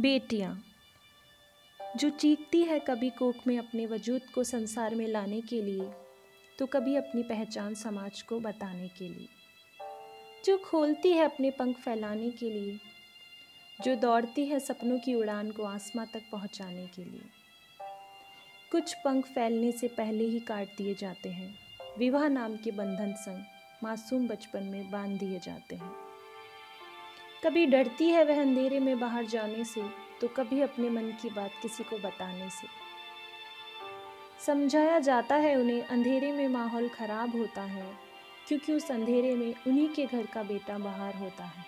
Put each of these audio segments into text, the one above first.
बेटियाँ, जो चीखती है कभी कोख में अपने वजूद को संसार में लाने के लिए तो कभी अपनी पहचान समाज को बताने के लिए। जो खोलती है अपने पंख फैलाने के लिए, जो दौड़ती है सपनों की उड़ान को आसमां तक पहुँचाने के लिए। कुछ पंख फैलने से पहले ही काट दिए जाते हैं। विवाह नाम के बंधन संग मासूम बचपन में बाँध दिए जाते हैं। कभी डरती है वह अंधेरे में बाहर जाने से तो कभी अपने मन की बात किसी को बताने से। समझाया जाता है उन्हें अंधेरे में माहौल खराब होता है, क्योंकि उस अंधेरे में उन्हीं के घर का बेटा बाहर होता है।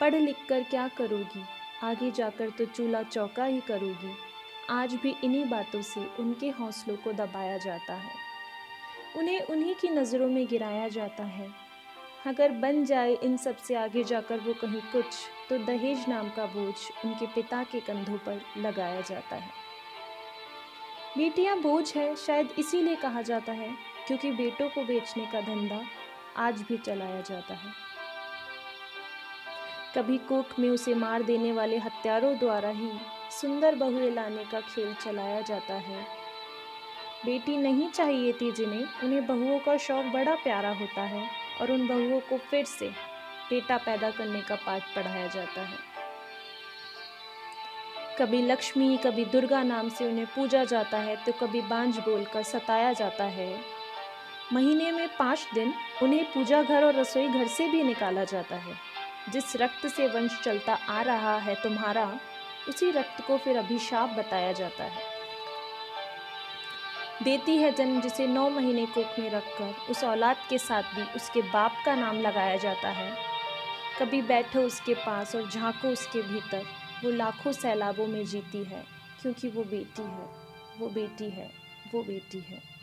पढ़ लिख कर क्या करोगी? आगे जाकर तो चूल्हा चौका ही करोगी। आज भी इन्हीं बातों से उनके हौसलों को दबाया जाता है। उन्हें उन्हीं की नज़रों में गिराया जाता है। अगर बन जाए इन सबसे आगे जाकर वो कहीं कुछ तो दहेज नाम का बोझ उनके पिता के कंधों पर लगाया जाता है। बेटियाँ बोझ है, शायद इसीलिए कहा जाता है, क्योंकि बेटों को बेचने का धंधा आज भी चलाया जाता है। कभी कोख में उसे मार देने वाले हत्यारों द्वारा ही सुंदर बहुएँ लाने का खेल चलाया जाता है। बेटी नहीं चाहिए थी जिन्हें, उन्हें बहुओं का शौक बड़ा प्यारा होता है। और उन बहुओं को फिर से बेटा पैदा करने का पाठ पढ़ाया जाता है। कभी लक्ष्मी, कभी दुर्गा नाम से उन्हें पूजा जाता है तो कभी बांझ बोलकर सताया जाता है। महीने में पाँच दिन उन्हें पूजा घर और रसोई घर से भी निकाला जाता है। जिस रक्त से वंश चलता आ रहा है तुम्हारा, उसी रक्त को फिर अभिशाप बताया जाता है। देती है जन्म जिसे नौ महीने कोख में रखकर। उस औलाद के साथ भी उसके बाप का नाम लगाया जाता है। कभी बैठो उसके पास और झांको उसके भीतर। वो लाखों सैलाबों में जीती है, क्योंकि वो बेटी है। वो बेटी है, वो बेटी है।